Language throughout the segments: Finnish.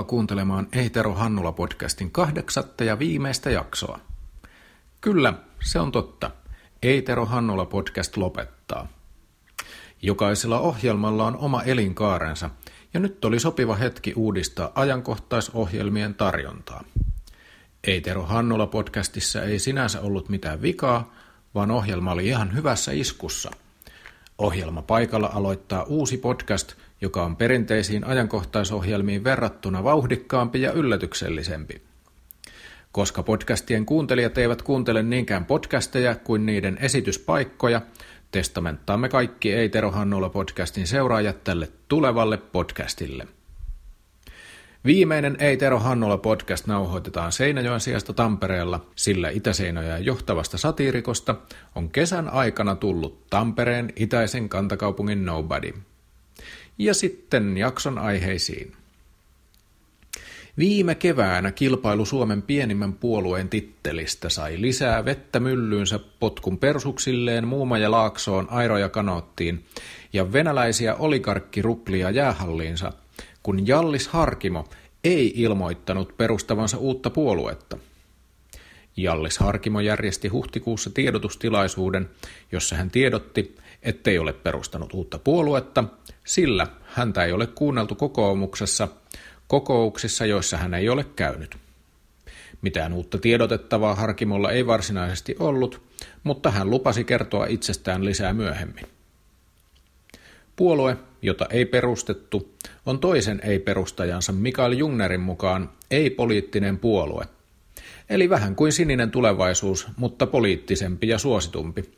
Tervetuloa kuuntelemaan Ei Tero Hannula podcastin kahdeksatta ja viimeistä jaksoa. Kyllä, se on totta. Ei Tero Hannula podcast lopettaa. Jokaisella ohjelmalla on oma elinkaarensa, ja nyt oli sopiva hetki uudistaa ajankohtaisohjelmien tarjontaa. Ei Tero Hannula podcastissa ei sinänsä ollut mitään vikaa, vaan ohjelma oli ihan hyvässä iskussa. Ohjelma paikalla aloittaa uusi podcast, joka on perinteisiin ajankohtaisohjelmiin verrattuna vauhdikkaampi ja yllätyksellisempi. Koska podcastien kuuntelijat eivät kuuntele niinkään podcasteja kuin niiden esityspaikkoja, testamenttaamme kaikki Ei Tero Hannulla podcastin seuraajat tälle tulevalle podcastille. Viimeinen Ei Tero Hannola podcast nauhoitetaan Seinäjoen sijasta Tampereella, sillä Itä-Seinäjoen johtavasta satiirikosta on kesän aikana tullut Tampereen itäisen kantakaupungin Nobody. Ja sitten jakson aiheisiin. Viime keväänä kilpailu Suomen pienimmän puolueen tittelistä sai lisää vettä myllyynsä potkun persuksilleen Muuma ja Laaksoon Airoja kanoottiin ja venäläisiä oligarkkiruplia jäähalliinsa, kun Jallis Harkimo ei ilmoittanut perustavansa uutta puoluetta. Jallis Harkimo järjesti huhtikuussa tiedotustilaisuuden, jossa hän tiedotti, ettei ole perustanut uutta puoluetta, sillä häntä ei ole kuunneltu kokoomuksessa, kokouksissa, joissa hän ei ole käynyt. Mitään uutta tiedotettavaa Harkimolla ei varsinaisesti ollut, mutta hän lupasi kertoa itsestään lisää myöhemmin. Puolue, jota ei perustettu, on toisen ei-perustajansa Mikael Jungnerin mukaan ei-poliittinen puolue. Eli vähän kuin sininen tulevaisuus, mutta poliittisempi ja suositumpi,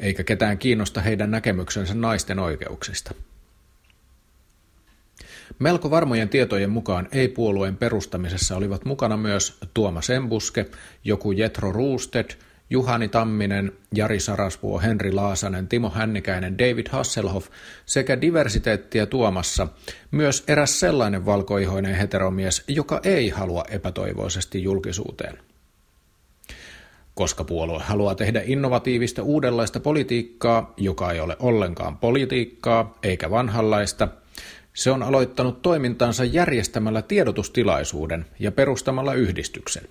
eikä ketään kiinnosta heidän näkemyksensä naisten oikeuksista. Melko varmojen tietojen mukaan ei-puolueen perustamisessa olivat mukana myös Tuomas Embuske, joku Jetro Roosted, Juhani Tamminen, Jari Sarasvuo, Henri Laasanen, Timo Hännikäinen, David Hasselhoff sekä diversiteettiä tuomassa myös eräs sellainen valkoihoinen heteromies, joka ei halua epätoivoisesti julkisuuteen. Koska puolue haluaa tehdä innovatiivista uudenlaista politiikkaa, joka ei ole ollenkaan politiikkaa eikä vanhanlaista, se on aloittanut toimintansa järjestämällä tiedotustilaisuuden ja perustamalla yhdistyksen.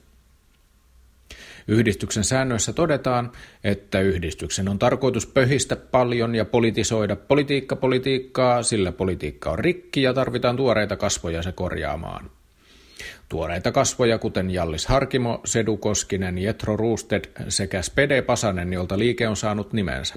Yhdistyksen säännöissä todetaan, että yhdistyksen on tarkoitus pöhistä paljon ja politisoida politiikka politiikkaa, sillä politiikka on rikki ja tarvitaan tuoreita kasvoja se korjaamaan. Tuoreita kasvoja, kuten Jallis Harkimo, Sedu Koskinen, Jetro Roosted sekä Spede Pasanen, jolta liike on saanut nimensä.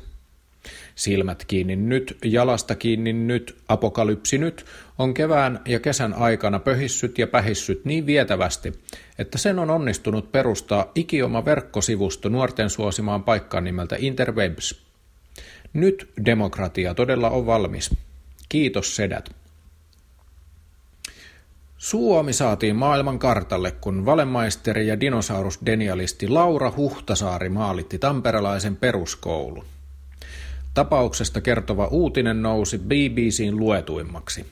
Silmät kiinni nyt, jalasta kiinni nyt, apokalypsi nyt on kevään ja kesän aikana pöhissyt ja pähissyt niin vietävästi, että sen on onnistunut perustaa ikioma verkkosivusto nuorten suosimaan paikkaan nimeltä Interwebs. Nyt demokratia todella on valmis. Kiitos sedät. Suomi saatiin maailman kartalle, kun valemaisteri ja dinosaurusdenialisti Laura Huhtasaari maalitti tamperelaisen peruskoulun. Tapauksesta kertova uutinen nousi BBCn luetuimmaksi.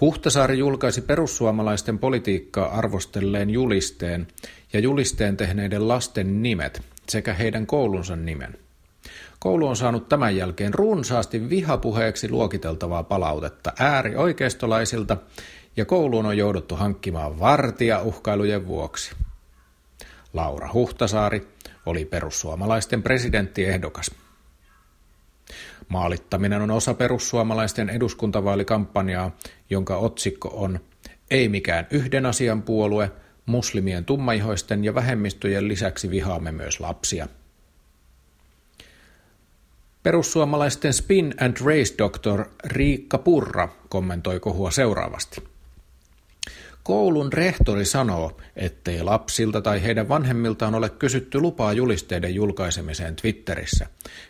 Huhtasaari julkaisi perussuomalaisten politiikkaa arvostelleen julisteen ja julisteen tehneiden lasten nimet sekä heidän koulunsa nimen. Koulu on saanut tämän jälkeen runsaasti vihapuheeksi luokiteltavaa palautetta äärioikeistolaisilta ja kouluun on jouduttu hankkimaan vartia uhkailujen vuoksi. Laura Huhtasaari oli perussuomalaisten presidenttiehdokas. Maalittaminen on osa perussuomalaisten eduskuntavaalikampanjaa, jonka otsikko on Ei mikään yhden asian puolue, muslimien tummaihoisten ja vähemmistöjen lisäksi vihaamme myös lapsia. Perussuomalaisten spin and race doctor Riikka Purra kommentoi kohua seuraavasti. Koulun rehtori sanoo, ettei lapsilta tai heidän vanhemmiltaan ole kysytty lupaa julisteiden julkaisemiseen Twitterissä.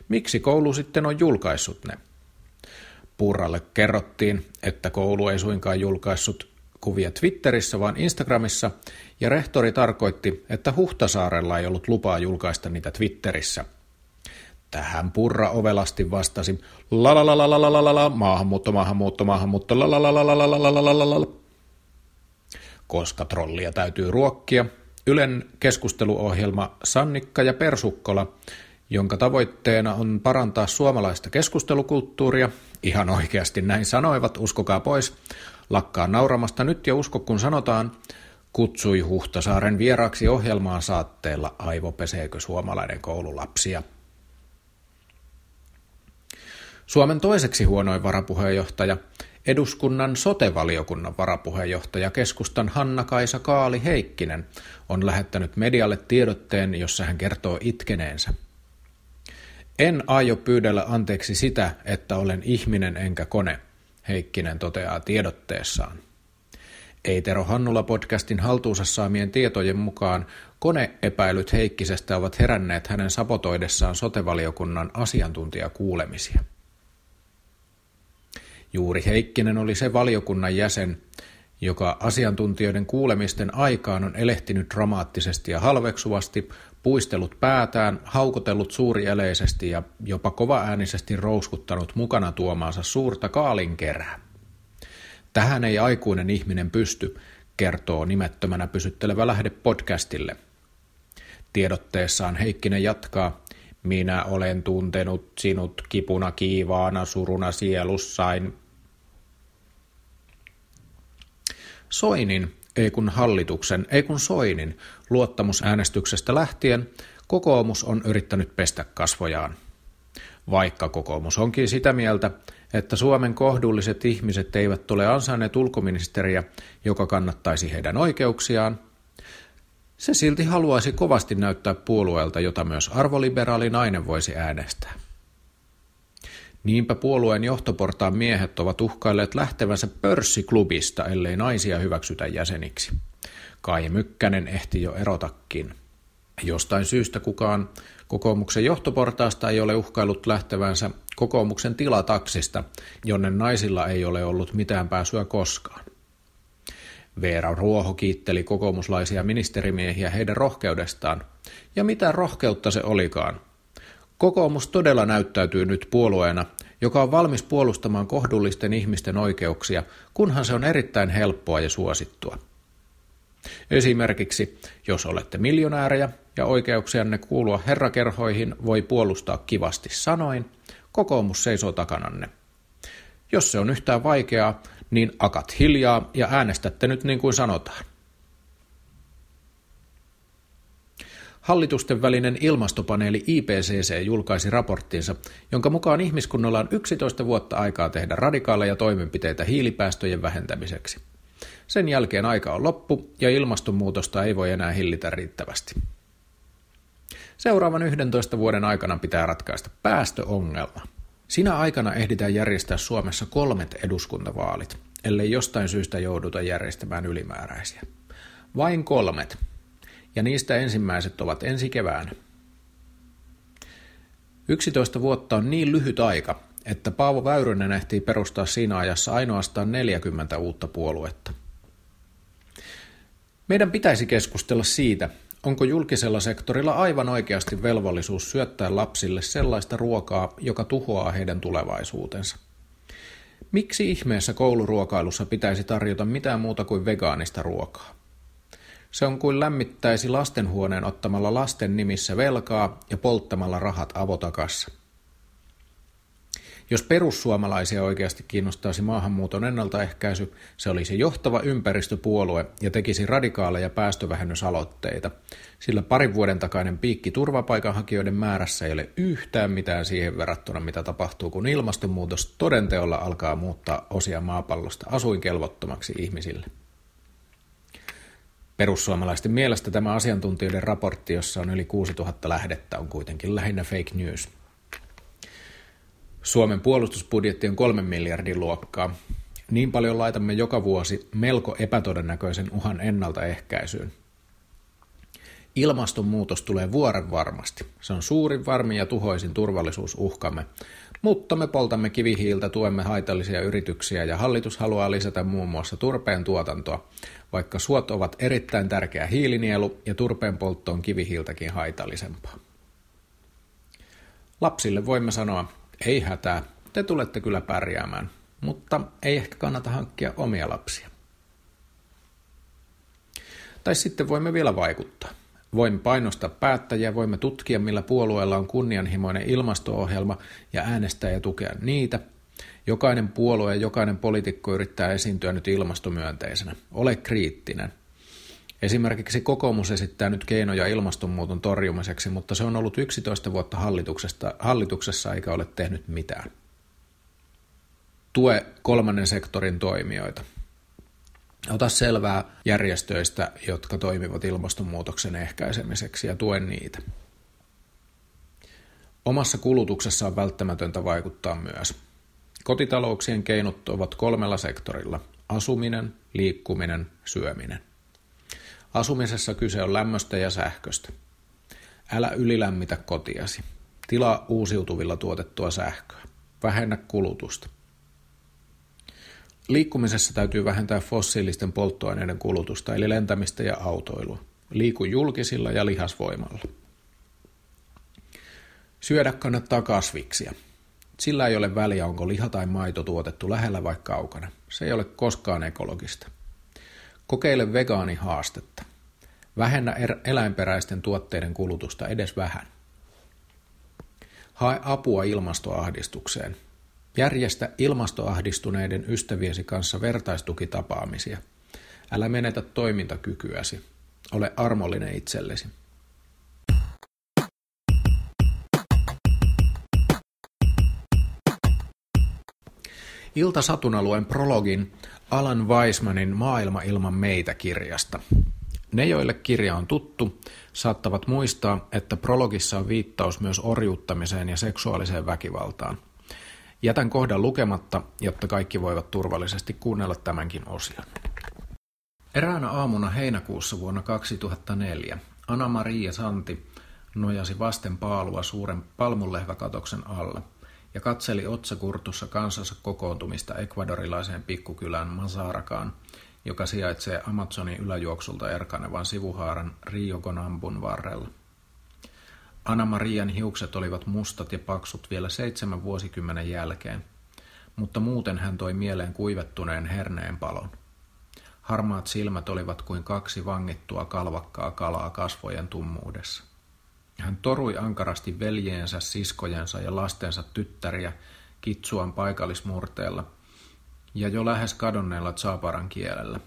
Miksi koulu sitten on julkaissut ne? Purralle kerrottiin, että koulu ei suinkaan julkaissut kuvia Twitterissä, vaan Instagramissa, ja rehtori tarkoitti, että Huhtasaarella ei ollut lupaa julkaista niitä Twitterissä. Tähän Purra ovelasti vastasi, la la la la la la la la maahanmuutto, maahanmuutto, maahanmuutto, la la la la la la la la la la koska trollia täytyy ruokkia, Ylen keskusteluohjelma Sannikka ja Persukkola, jonka tavoitteena on parantaa suomalaista keskustelukulttuuria, ihan oikeasti näin sanoivat, uskokaa pois, Lakkaa nauramasta nyt ja usko, kun sanotaan, kutsui Huhtasaaren vieraaksi ohjelmaan saatteella Aivopeseekö suomalainen koululapsia. Suomen toiseksi huonoin varapuheenjohtaja, eduskunnan sotevaliokunnan varapuheenjohtaja keskustan Hanna-Kaisa Kaali Heikkinen on lähettänyt medialle tiedotteen, jossa hän kertoo itkeneensä. En aio pyydellä anteeksi sitä, että olen ihminen enkä kone, Heikkinen toteaa tiedotteessaan. Eitero Hannula podcastin haltuunsa saamien tietojen mukaan koneepäilyt Heikkisestä ovat heränneet hänen sapotoidessaan sotevaliokunnan asiantuntijakuulemisia. Juuri Heikkinen oli se valiokunnan jäsen, joka asiantuntijoiden kuulemisten aikaan on elehtinyt dramaattisesti ja halveksuvasti, puistellut päätään, haukotellut suurieleisesti ja jopa kovaäänisesti rouskuttanut mukana tuomaansa suurta kaalinkerää. Tähän ei aikuinen ihminen pysty, kertoo nimettömänä pysyttelevä lähde podcastille. Tiedotteessaan Heikkinen jatkaa, minä olen tuntenut sinut kipuna kiivaana suruna sielussain. Soinin, ei kun hallituksen, ei kun Soinin, luottamusäänestyksestä lähtien kokoomus on yrittänyt pestä kasvojaan. Vaikka kokoomus onkin sitä mieltä, että Suomen kohdulliset ihmiset eivät ole ansainneet ulkoministeriä, joka kannattaisi heidän oikeuksiaan, se silti haluaisi kovasti näyttää puolueelta, jota myös arvoliberaali nainen voisi äänestää. Niinpä puolueen johtoportaan miehet ovat uhkailleet lähtevänsä pörssiklubista, ellei naisia hyväksytä jäseniksi. Kai Mykkänen ehti jo erotakin. Jostain syystä kukaan kokoomuksen johtoportaasta ei ole uhkailut lähtevänsä kokoomuksen tilataksista, jonne naisilla ei ole ollut mitään pääsyä koskaan. Veera Ruoho kiitteli kokoomuslaisia ministerimiehiä heidän rohkeudestaan. Ja mitä rohkeutta se olikaan. Kokoomus todella näyttäytyy nyt puolueena, joka on valmis puolustamaan kohdullisten ihmisten oikeuksia, kunhan se on erittäin helppoa ja suosittua. Esimerkiksi, jos olette miljonäärejä ja oikeuksianne kuulua herrakerhoihin voi puolustaa kivasti sanoin, kokoomus seisoo takananne. Jos se on yhtään vaikeaa, niin akat hiljaa ja äänestätte nyt niin kuin sanotaan. Hallitusten välinen ilmastopaneeli IPCC julkaisi raporttinsa, jonka mukaan ihmiskunnalla on 11 vuotta aikaa tehdä radikaaleja toimenpiteitä hiilipäästöjen vähentämiseksi. Sen jälkeen aika on loppu ja ilmastonmuutosta ei voi enää hillitä riittävästi. Seuraavan 11 vuoden aikana pitää ratkaista päästöongelma. Sinä aikana ehditään järjestää Suomessa kolmet eduskuntavaalit, ellei jostain syystä jouduta järjestämään ylimääräisiä. Vain kolmet, ja niistä ensimmäiset ovat ensi keväänä. 11 vuotta on niin lyhyt aika, että Paavo Väyrynen ehtii perustaa siinä ajassa ainoastaan 40 uutta puoluetta. Meidän pitäisi keskustella siitä, onko julkisella sektorilla aivan oikeasti velvollisuus syöttää lapsille sellaista ruokaa, joka tuhoaa heidän tulevaisuutensa. Miksi ihmeessä kouluruokailussa pitäisi tarjota mitään muuta kuin vegaanista ruokaa? Se on kuin lämmittäisi lastenhuoneen ottamalla lasten nimissä velkaa ja polttamalla rahat avotakassa. Jos perussuomalaisia oikeasti kiinnostaisi maahanmuuton ennaltaehkäisy, se olisi johtava ympäristöpuolue ja tekisi radikaaleja päästövähennysaloitteita, sillä parin vuoden takainen piikki turvapaikanhakijoiden määrässä ei ole yhtään mitään siihen verrattuna, mitä tapahtuu, kun ilmastonmuutos todenteolla alkaa muuttaa osia maapallosta asuinkelvottomaksi ihmisille. Perussuomalaisten mielestä tämä asiantuntijoiden raportti, jossa on yli 6000 lähdettä, on kuitenkin lähinnä fake news – Suomen puolustusbudjetti on kolmen miljardin luokkaa. Niin paljon laitamme joka vuosi melko epätodennäköisen uhan ennaltaehkäisyyn. Ilmastonmuutos tulee vuoren varmasti. Se on suurin, varmin ja tuhoisin turvallisuusuhkamme. Mutta me poltamme kivihiiltä, tuemme haitallisia yrityksiä ja hallitus haluaa lisätä muun muassa turpeen tuotantoa, vaikka suot ovat erittäin tärkeä hiilinielu ja turpeen poltto on kivihiiltäkin haitallisempaa. Lapsille voimme sanoa, ei hätää, te tulette kyllä pärjäämään, mutta ei ehkä kannata hankkia omia lapsia. Tai sitten voimme vielä vaikuttaa. Voimme painostaa päättäjiä, voimme tutkia, millä puolueella on kunnianhimoinen ilmasto-ohjelma ja äänestää ja tukea niitä. Jokainen puolue ja jokainen poliitikko yrittää esiintyä nyt ilmastomyönteisenä. Ole kriittinen. Esimerkiksi kokoomus esittää nyt keinoja ilmastonmuuton torjumiseksi, mutta se on ollut 11 vuotta hallituksesta, hallituksessa eikä ole tehnyt mitään. Tue kolmannen sektorin toimijoita. Ota selvää järjestöistä, jotka toimivat ilmastonmuutoksen ehkäisemiseksi ja tuen niitä. Omassa kulutuksessa on välttämätöntä vaikuttaa myös. Kotitalouksien keinot ovat kolmella sektorilla. Asuminen, liikkuminen, syöminen. Asumisessa kyse on lämmöstä ja sähköstä. Älä ylilämmitä kotiasi. Tilaa uusiutuvilla tuotettua sähköä. Vähennä kulutusta. Liikkumisessa täytyy vähentää fossiilisten polttoaineiden kulutusta, eli lentämistä ja autoilua. Liiku julkisilla ja lihasvoimalla. Syödä kannattaa kasviksia. Sillä ei ole väliä, onko liha tai maito tuotettu lähellä vai kaukana. Se ei ole koskaan ekologista. Kokeile vegaanihaastetta. Vähennä er- eläinperäisten tuotteiden kulutusta edes vähän. Hae apua ilmastoahdistukseen. Järjestä ilmastoahdistuneiden ystäviesi kanssa vertaistukitapaamisia. Älä menetä toimintakykyäsi. Ole armollinen itsellesi. Ilta-satuna luen prologin Alan Weismanin Maailma ilman meitä kirjasta. Ne, joille kirja on tuttu, saattavat muistaa, että prologissa on viittaus myös orjuuttamiseen ja seksuaaliseen väkivaltaan. Jätän kohdan lukematta, jotta kaikki voivat turvallisesti kuunnella tämänkin osion. Eräänä aamuna heinäkuussa vuonna 2004 Anna-Maria Santi nojasi vasten paalua suuren palmunlehväkatoksen alla – ja katseli otsakurtussa kansansa kokoontumista ekvadorilaiseen pikkukylään Masarakaan, joka sijaitsee Amazonin yläjuoksulta erkanevan sivuhaaran Rio Gonambun varrella. Anna-Marian hiukset olivat mustat ja paksut vielä seitsemän vuosikymmenen jälkeen, mutta muuten hän toi mieleen kuivettuneen herneen palon. Harmaat silmät olivat kuin kaksi vangittua kalvakkaa kalaa kasvojen tummuudessa. Hän torui ankarasti veljeensä, siskojensa ja lastensa tyttäriä Kitsuan paikallismurteella ja jo lähes kadonneella Tsaparan kielellä.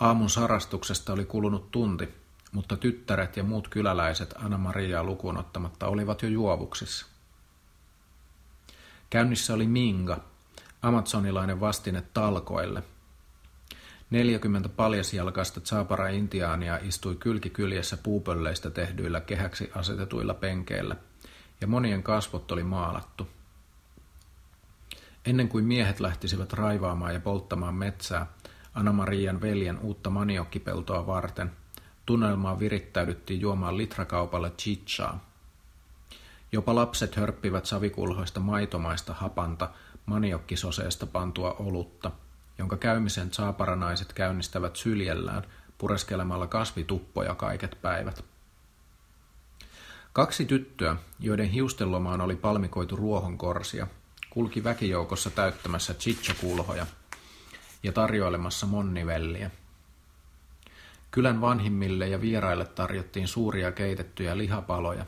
Aamun sarastuksesta oli kulunut tunti, mutta tyttäret ja muut kyläläiset Anna-Mariaa lukuun ottamatta olivat jo juovuksissa. Käynnissä oli Minga, amazonilainen vastine talkoille – 40 paljasjalkaista Tsapara-intiaania istui kylki kyljessä puupölleistä tehdyillä kehäksi asetetuilla penkeillä, ja monien kasvot oli maalattu. Ennen kuin miehet lähtisivät raivaamaan ja polttamaan metsää, Anna-Marian veljen uutta maniokkipeltoa varten, tunnelmaan virittäydyttiin juomaan litrakaupalle chichaa. Jopa lapset hörppivät savikulhoista maitomaista hapanta maniokkisoseesta pantua olutta – jonka käymisen saaparanaiset käynnistävät syljellään pureskelemalla kasvituppoja kaiket päivät. Kaksi tyttöä, joiden hiustenlomaan oli palmikoitu ruohonkorsia, kulki väkijoukossa täyttämässä chichokulhoja ja tarjoilemassa monnivelliä. Kylän vanhimmille ja vieraille tarjottiin suuria keitettyjä lihapaloja,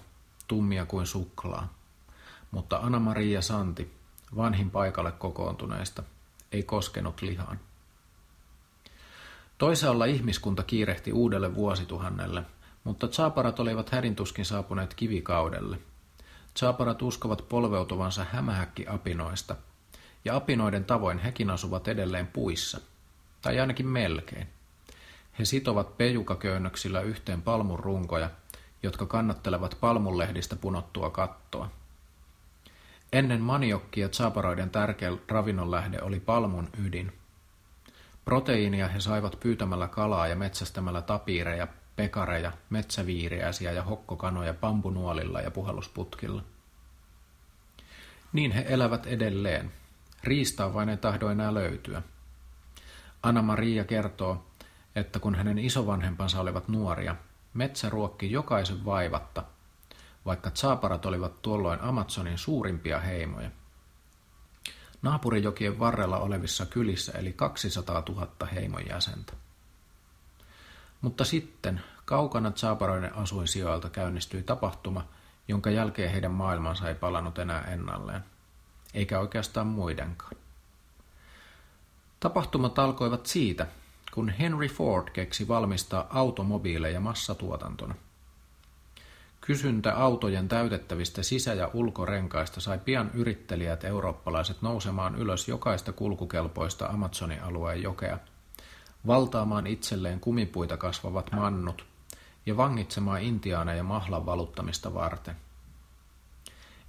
tummia kuin suklaa. Mutta Anna-Maria Santi, vanhin paikalle kokoontuneista, ei koskenut lihaan. Toisaalla ihmiskunta kiirehti uudelle vuosituhannelle, mutta Tsaparat olivat hädintuskin saapuneet kivikaudelle. Tsaparat uskovat polveutuvansa hämähäkki-apinoista, ja apinoiden tavoin hekin asuvat edelleen puissa, tai ainakin melkein. He sitovat pejukaköynnöksillä yhteen palmun runkoja, jotka kannattelevat palmunlehdistä punottua kattoa. Ennen maniokkia tsaparoiden tärkeä ravinnonlähde oli palmun ydin. Proteiinia he saivat pyytämällä kalaa ja metsästämällä tapiireja, pekareja, metsäviiriäisiä ja hokkokanoja pampunuolilla ja puhallusputkilla. Niin he elävät edelleen. Riistaa vain ei tahdo enää löytyä. Anna-Maria kertoo, että kun hänen isovanhempansa olivat nuoria, metsä ruokki jokaisen vaivatta – vaikka tsaaparat olivat tuolloin Amazonin suurimpia heimoja. Naapurijokien varrella olevissa kylissä eli 200 000 heimon jäsentä. Mutta sitten kaukana tsaaparoiden asuinsijoilta käynnistyi tapahtuma, jonka jälkeen heidän maailmansa ei palannut enää ennalleen. eikä oikeastaan muidenkaan. Tapahtumat alkoivat siitä, kun Henry Ford keksi valmistaa automobiileja massatuotantona. Kysyntä autojen täytettävistä sisä- ja ulkorenkaista sai pian yrittelijät eurooppalaiset nousemaan ylös jokaista kulkukelpoista Amazonin alueen jokea, valtaamaan itselleen kumipuita kasvavat mannut ja vangitsemaan intiaaneja mahlan valuttamista varten.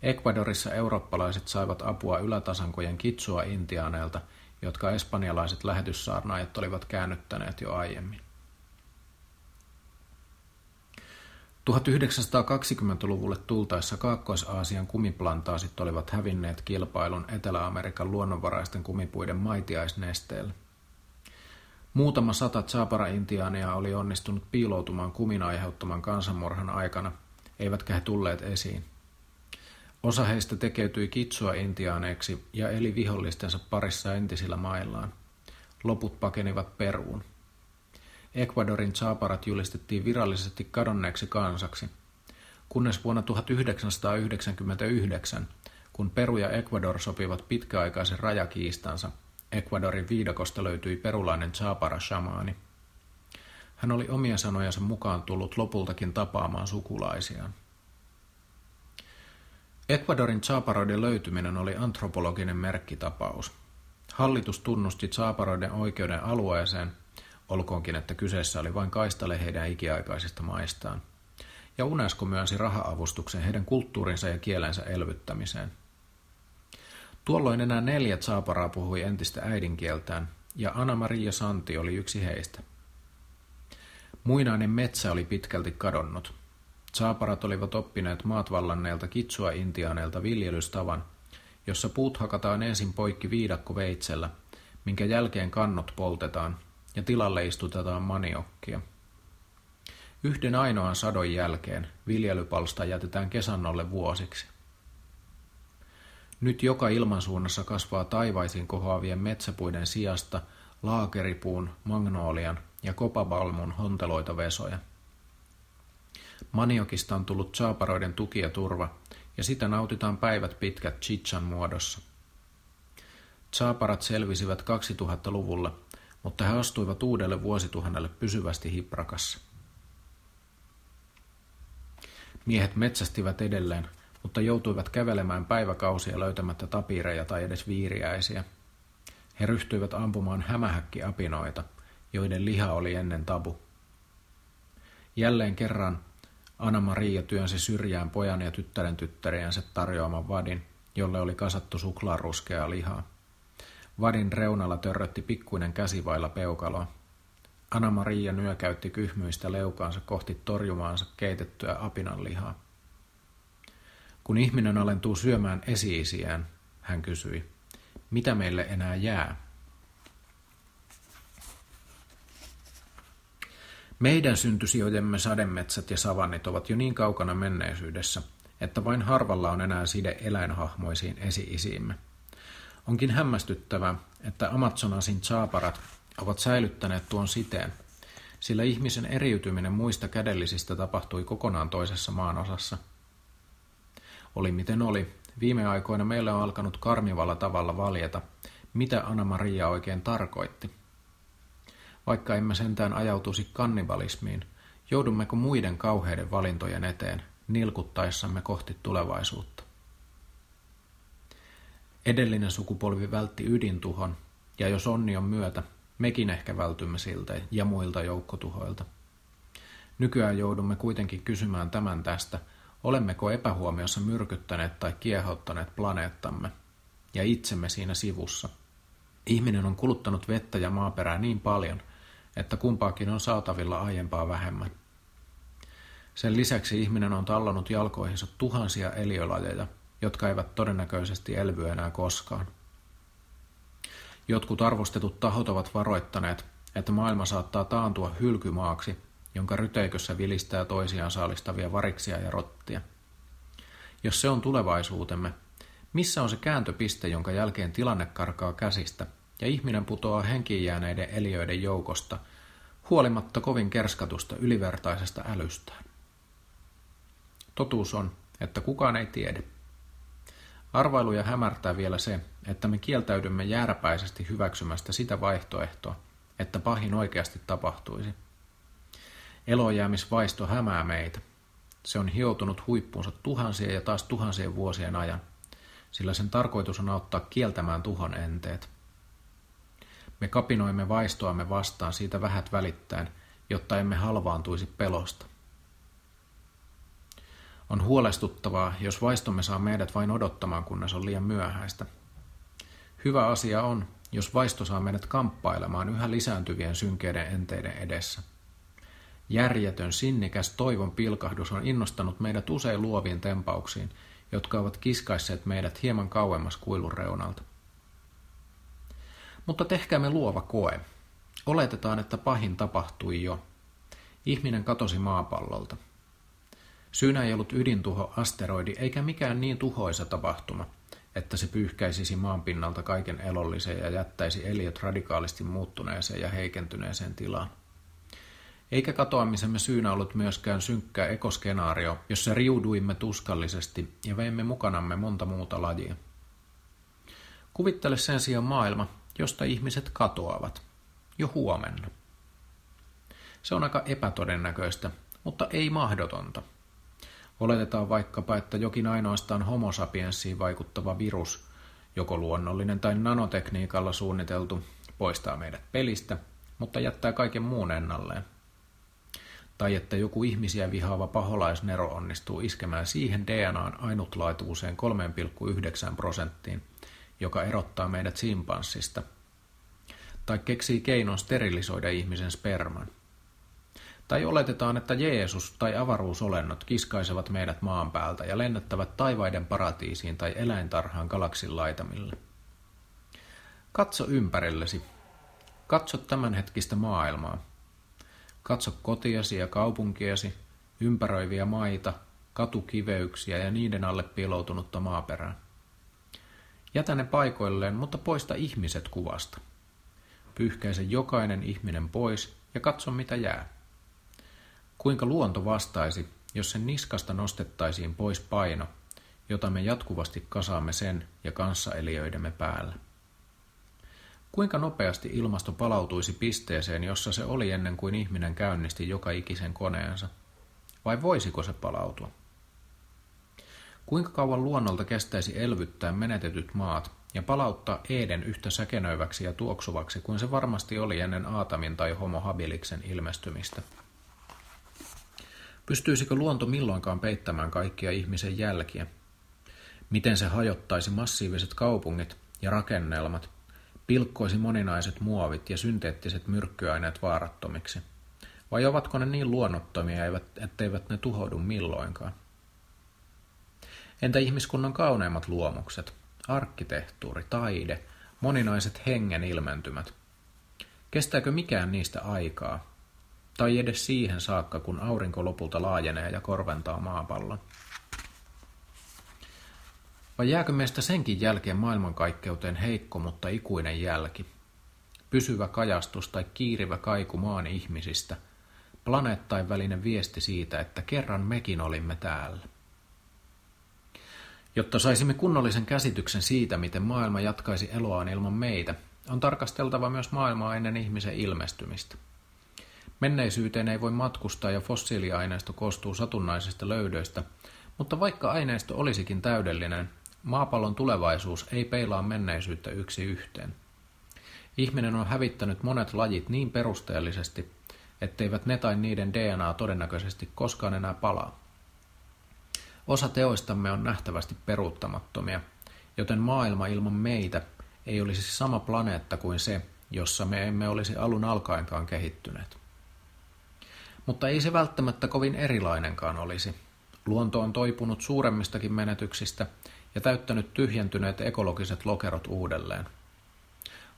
Ecuadorissa eurooppalaiset saivat apua ylätasankojen kitsua intiaaneilta, jotka espanjalaiset lähetyssaarnaajat olivat käännyttäneet jo aiemmin. 1920-luvulle tultaessa Kaakkois-Aasian kumiplantaasit olivat hävinneet kilpailun Etelä-Amerikan luonnonvaraisten kumipuiden maitiaisnesteellä. Muutama sata Chapara-intiaania oli onnistunut piiloutumaan kumin aiheuttaman kansanmurhan aikana, eivätkä he tulleet esiin. Osa heistä tekeytyi kitsua intiaaneiksi ja eli vihollistensa parissa entisillä maillaan. Loput pakenivat Peruun. Ecuadorin Chaparat julistettiin virallisesti kadonneeksi kansaksi, kunnes vuonna 1999, kun Peru ja Ecuador sopivat pitkäaikaisen rajakiistansa, Ecuadorin viidakosta löytyi perulainen Chapara-shamaani. Hän oli omien sanojensa mukaan tullut lopultakin tapaamaan sukulaisiaan. Ecuadorin Chaparoiden löytyminen oli antropologinen merkkitapaus. Hallitus tunnusti Chaparoiden oikeuden alueeseen, olkoonkin että kyseessä oli vain kaistale heidän ikiaikaisista maistaan. Ja UNESCO myönsi raha-avustuksen heidän kulttuurinsa ja kielensä elvyttämiseen. Tuolloin enää neljä Chaaparaa puhui entistä äidinkieltään, ja Anna-Maria Santi oli yksi heistä. Muinainen metsä oli pitkälti kadonnut. Saaparat olivat oppineet maat vallanneilta kitsua intiaaneilta viljelystavan, jossa puut hakataan ensin poikki viidakko veitsellä, minkä jälkeen kannot poltetaan ja tilalle istutetaan maniokkia. Yhden ainoan sadon jälkeen viljelypalsta jätetään kesannolle vuosiksi. Nyt joka ilmansuunnassa kasvaa taivaisin kohoavien metsäpuiden sijasta laakeripuun, magnoolian ja kopabalmun honteloita vesoja. Maniokista on tullut saaparoiden tuki ja turva, ja sitä nautitaan päivät pitkät chichan muodossa. Saaparat selvisivät 2000-luvulla, mutta he astuivat uudelle vuosituhannelle pysyvästi hiprakassa. Miehet metsästivät edelleen, mutta joutuivat kävelemään päiväkausia löytämättä tapireja tai edes viiriäisiä. He ryhtyivät ampumaan hämähäkkiapinoita, joiden liha oli ennen tabu. Jälleen kerran Anna-Maria työnsi syrjään pojan ja tyttären tyttäriänsä tarjoaman vadin, jolle oli kasattu suklaaruskea lihaa. Vadin reunalla törrötti pikkuinen käsivailla peukaloa. Anna-Maria nyökäytti kyhmyistä leukaansa kohti torjumaansa keitettyä apinan lihaa. Kun ihminen alentuu syömään esiisiään, hän kysyi, mitä meille enää jää? Meidän syntysijoitemme sademetsät ja savannit ovat jo niin kaukana menneisyydessä, että vain harvalla on enää side eläinhahmoisiin esi-isiimme. Onkin hämmästyttävää, että Amazonasin chaaparat ovat säilyttäneet tuon siteen, sillä ihmisen eriytyminen muista kädellisistä tapahtui kokonaan toisessa maanosassa. Oli miten oli, viime aikoina meillä on alkanut karmivalla tavalla valjeta, mitä Anna Maria oikein tarkoitti. Vaikka emme sentään ajautuisi kannibalismiin, joudummeko muiden kauheiden valintojen eteen nilkuttaessamme kohti tulevaisuutta? Edellinen sukupolvi vältti ydintuhon, ja jos onni on myötä, mekin ehkä vältymme siltä ja muilta joukkotuhoilta. Nykyään joudumme kuitenkin kysymään tämän tästä, olemmeko epähuomiossa myrkyttäneet tai kiehottaneet planeettamme, ja itsemme siinä sivussa. Ihminen on kuluttanut vettä ja maaperää niin paljon, että kumpaakin on saatavilla aiempaa vähemmän. Sen lisäksi ihminen on tallonut jalkoihinsa tuhansia eliölajeja, jotka eivät todennäköisesti elvy enää koskaan. Jotkut arvostetut tahot ovat varoittaneet, että maailma saattaa taantua hylkymaaksi, jonka ryteikössä vilistää toisiaan saalistavia variksia ja rottia. Jos se on tulevaisuutemme, missä on se kääntöpiste, jonka jälkeen tilanne karkaa käsistä – ja ihminen putoaa henkiin jääneiden eliöiden joukosta, huolimatta kovin kerskatusta ylivertaisesta älystään. Totuus on, että kukaan ei tiedä. Arvailuja hämärtää vielä se, että me kieltäydymme jääräpäisesti hyväksymästä sitä vaihtoehtoa, että pahin oikeasti tapahtuisi. Elojäämisvaisto hämää meitä. Se on hioutunut huippuunsa tuhansien ja taas tuhansien vuosien ajan, sillä sen tarkoitus on auttaa kieltämään tuhon enteet. Me kapinoimme vaistoamme vastaan siitä vähät välittäen, jotta emme halvaantuisi pelosta. On huolestuttavaa, jos vaistomme saa meidät vain odottamaan, kunnes on liian myöhäistä. Hyvä asia on, jos vaisto saa meidät kamppailemaan yhä lisääntyvien synkeiden enteiden edessä. Järjetön, sinnikäs toivon pilkahdus on innostanut meidät usein luoviin tempauksiin, jotka ovat kiskaisseet meidät hieman kauemmas kuilun reunalta. Mutta tehkäämme luova koe. Oletetaan, että pahin tapahtui jo. Ihminen katosi maapallolta. Syynä ei ollut ydintuho, asteroidi eikä mikään niin tuhoisa tapahtuma, että se pyyhkäisisi maanpinnalta kaiken elollisen ja jättäisi eliöt radikaalisti muuttuneeseen ja heikentyneeseen tilaan. Eikä katoamisemme syynä ollut myöskään synkkä ekoskenaario, jossa riuduimme tuskallisesti ja veimme mukanamme monta muuta lajia. Kuvittele sen sijaan maailma, josta ihmiset katoavat. Jo huomenna. Se on aika epätodennäköistä, mutta ei mahdotonta. Oletetaan vaikkapa, että jokin ainoastaan homo sapiensiin vaikuttava virus, joko luonnollinen tai nanotekniikalla suunniteltu, poistaa meidät pelistä, mutta jättää kaiken muun ennalleen. Tai että joku ihmisiä vihaava paholaisnero onnistuu iskemään siihen DNAn ainutlaatuiseen 3,9 prosenttiin, joka erottaa meidät simpanssista. Tai keksii keinon sterilisoida ihmisen sperman. Tai oletetaan, että Jeesus tai avaruusolennot kiskaisevat meidät maan päältä ja lennättävät taivaiden paratiisiin tai eläintarhaan galaksin laitamille. Katso ympärillesi. Katso tämänhetkistä maailmaa. Katso kotiasi ja kaupunkiasi, ympäröiviä maita, katukiveyksiä ja niiden alle piiloutunutta maaperää. Jätä ne paikoilleen, mutta poista ihmiset kuvasta. Pyyhkäise jokainen ihminen pois ja katso mitä jää. Kuinka luonto vastaisi, jos sen niskasta nostettaisiin pois paino, jota me jatkuvasti kasaamme sen ja kanssaelijöidemme päällä? Kuinka nopeasti ilmasto palautuisi pisteeseen, jossa se oli ennen kuin ihminen käynnisti joka ikisen koneensa? Vai voisiko se palautua? Kuinka kauan luonnolta kestäisi elvyttää menetetyt maat ja palauttaa Eden yhtä säkenöiväksi ja tuoksuvaksi kuin se varmasti oli ennen Aatamin tai Homo habiliksen ilmestymistä? Pystyisikö luonto milloinkaan peittämään kaikkia ihmisen jälkiä? Miten se hajottaisi massiiviset kaupungit ja rakennelmat, pilkkoisi moninaiset muovit ja synteettiset myrkkyaineet vaarattomiksi? Vai ovatko ne niin luonnottomia, etteivät ne tuhoudu milloinkaan? Entä ihmiskunnan kauneimmat luomukset, arkkitehtuuri, taide, moninaiset hengen ilmentymät? Kestääkö mikään niistä aikaa, tai edes siihen saakka, kun aurinko lopulta laajenee ja korventaa maapallon. Vai jääkö meistä senkin jälkeen maailmankaikkeuteen heikko, mutta ikuinen jälki? Pysyvä kajastus tai kiirivä kaiku maan ihmisistä, planeettain välinen viesti siitä, että kerran mekin olimme täällä. Jotta saisimme kunnollisen käsityksen siitä, miten maailma jatkaisi eloaan ilman meitä, on tarkasteltava myös maailmaa ennen ihmisen ilmestymistä – Menneisyyteen ei voi matkustaa ja fossiiliaineisto koostuu satunnaisista löydöistä, mutta vaikka aineisto olisikin täydellinen, maapallon tulevaisuus ei peilaa menneisyyttä yksi yhteen. Ihminen on hävittänyt monet lajit niin perusteellisesti, etteivät ne tai niiden DNA todennäköisesti koskaan enää palaa. Osa teoistamme on nähtävästi peruuttamattomia, joten maailma ilman meitä ei olisi sama planeetta kuin se, jossa me emme olisi alun alkaenkaan kehittyneet. Mutta ei se välttämättä kovin erilainenkaan olisi. Luonto on toipunut suuremmistakin menetyksistä ja täyttänyt tyhjentyneet ekologiset lokerot uudelleen.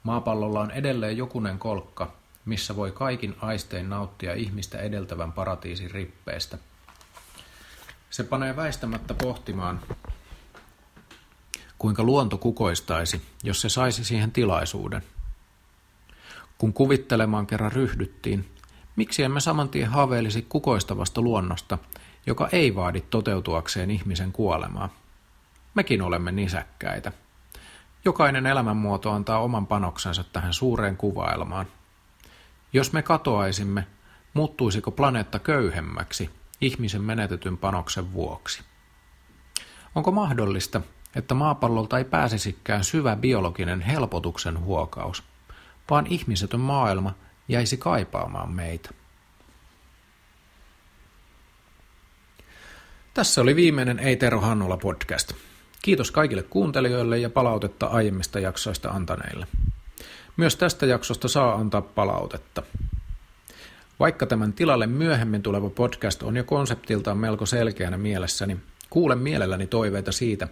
Maapallolla on edelleen jokunen kolkka, missä voi kaikin aistein nauttia ihmistä edeltävän paratiisin rippeestä. Se panee väistämättä pohtimaan, kuinka luonto kukoistaisi, jos se saisi siihen tilaisuuden. Kun kuvittelemaan kerran ryhdyttiin, Miksi emme saman tien haaveilisi kukoistavasta luonnosta, joka ei vaadi toteutuakseen ihmisen kuolemaa? Mekin olemme nisäkkäitä. Jokainen elämänmuoto antaa oman panoksensa tähän suureen kuvaelmaan. Jos me katoaisimme, muuttuisiko planeetta köyhemmäksi ihmisen menetetyn panoksen vuoksi? Onko mahdollista, että maapallolta ei pääsisikään syvä biologinen helpotuksen huokaus, vaan ihmisetön maailma jäisi kaipaamaan meitä? Tässä oli viimeinen Ei Tero Hannula podcast. Kiitos kaikille kuuntelijoille ja palautetta aiemmista jaksoista antaneille. Myös tästä jaksosta saa antaa palautetta. Vaikka tämän tilalle myöhemmin tuleva podcast on jo konseptiltaan melko selkeänä mielessäni, kuulen mielelläni toiveita siitä,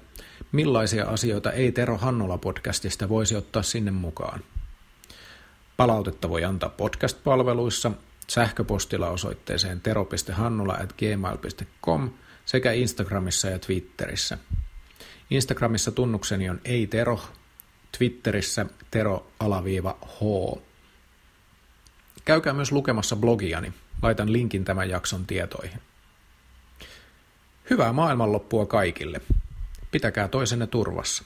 millaisia asioita ei Tero Hannula podcastista voisi ottaa sinne mukaan. Palautetta voi antaa podcast-palveluissa, sähköpostilla osoitteeseen tero.hannula.gmail.com sekä Instagramissa ja Twitterissä – Instagramissa tunnukseni on ei Tero, Twitterissä Tero-H. Käykää myös lukemassa blogiani. Laitan linkin tämän jakson tietoihin. Hyvää maailmanloppua kaikille. Pitäkää toisenne turvassa.